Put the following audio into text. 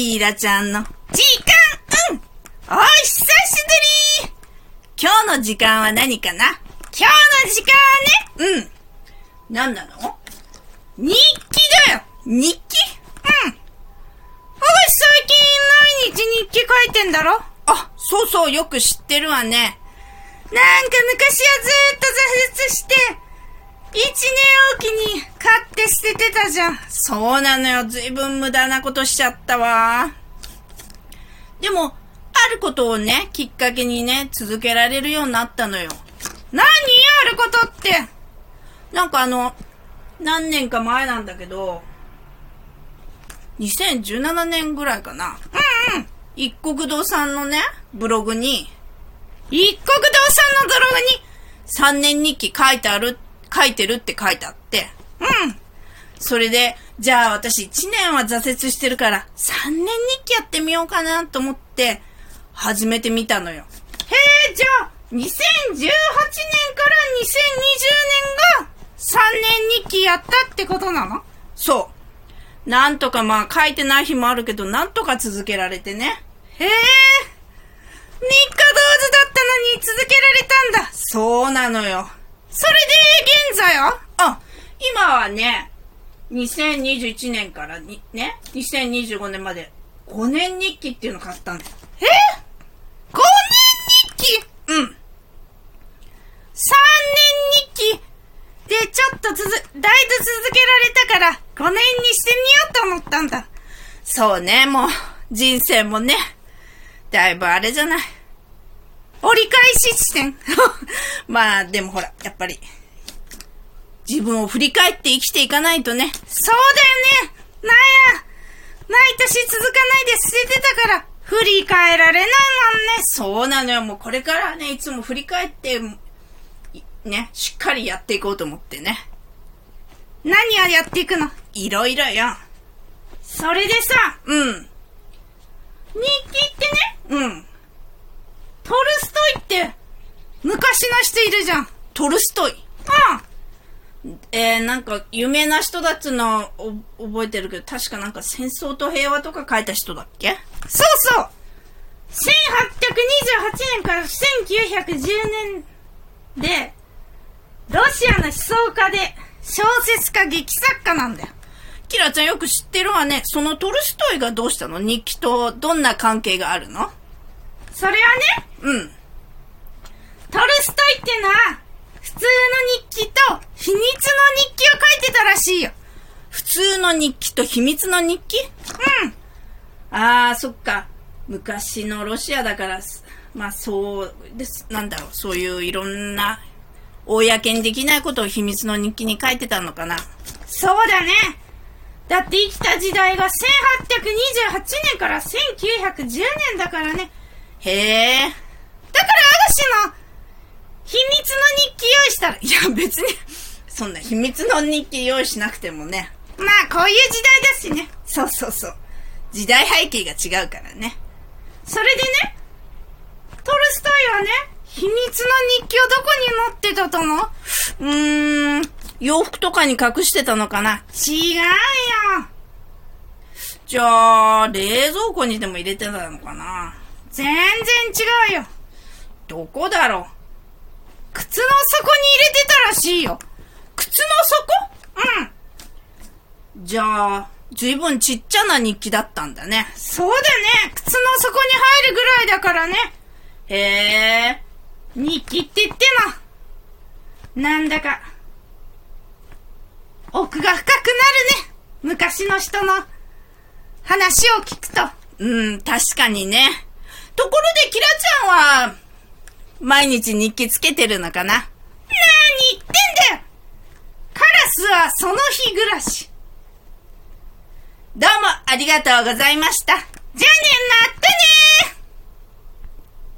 キーラちゃんの。時間。うん。お久しぶり。今日の時間は何かな？今日の時間はね。うん。何なの？日記だよ。日記？うん。お、最近毎日日記書いてんだろ？あ、そうそう、よく知ってるわね。なんか昔はずーっと挫折して、一年おきに買って捨ててたじゃん。そうなのよ。ずいぶん無駄なことしちゃったわ。でも、あることをね、きっかけにね、続けられるようになったのよ。何あることって。なんかあの、何年か前なんだけど、2017年ぐらいかな。うんうん。一国堂さんのね、ブログに、一国堂さんのブログに、3年日記書いてある、書いてるって書いてあって、うん。それで、じゃあ私1年は挫折してるから、3年日記やってみようかなと思って、始めてみたのよ。へえ、じゃあ、2018年から2020年が3年日記やったってことなの？そう。なんとかまあ書いてない日もあるけど、なんとか続けられてね。へえ。日課同時だったのに続けられたんだ。そうなのよ。それで、現在は？あ、今はね、2021年からに、ね、2025年まで5年日記っていうの買ったんだよ。え ?5 年日記うん。3年日記で、ちょっとつづ、だいぶ続けられたから、5年にしてみようと思ったんだ。そうね、もう、人生もね、だいぶあれじゃない。折り返し地点。まあ、でもほら、やっぱり、自分を振り返って生きていかないとね。そうだよねなんや毎年続かないで捨ててたから、振り返られないもんね。そうなのよ。もうこれからね、いつも振り返って、いね、しっかりやっていこうと思ってね。何をやっていくの？いろいろよ。それでさ、うん。日記ってね、うん。トルストイって、昔の人いるじゃん。トルストイ。うん。えー、なんか、有名な人だっつうの覚えてるけど、確かなんか戦争と平和とか書いた人だっけ？そうそう !1828 年から1910年で、ロシアの思想家で、小説家、劇作家なんだよ。キラちゃんよく知ってるわね。そのトルストイがどうしたの？日記とどんな関係があるの？それはね、うん。トルストイってのは、普通の日記と秘密の日記を書いてたらしいよ。普通の日記と秘密の日記？うん。あー、そっか。昔のロシアだから、まあそうです。なんだろう、そういういろんな、公にできないことを秘密の日記に書いてたのかな。そうだね。だって生きた時代が1828年から1910年だからね。へえ。だから私の秘密の日記用意したら、いや別に、そんな秘密の日記用意しなくてもね。まあこういう時代だしね。そうそうそう。時代背景が違うからね。それでね、トルストイはね、秘密の日記をどこに持ってたと思う？うーん、洋服とかに隠してたのかな違うよ。じゃあ、冷蔵庫にでも入れてたのかな？全然違うよ。どこだろう？靴の底に入れてたらしいよ。靴の底うん。じゃあ、ずいぶんちっちゃな日記だったんだね。そうだね。靴の底に入るぐらいだからね。へえ。日記って言っても、なんだか、奥が深くなるね。昔の人の話を聞くと。うん、確かにね。ところで、キラちゃんは、毎日日記つけてるのかな？なに言ってんだよスはその日暮らし。どうもありがとうございました。じゃあね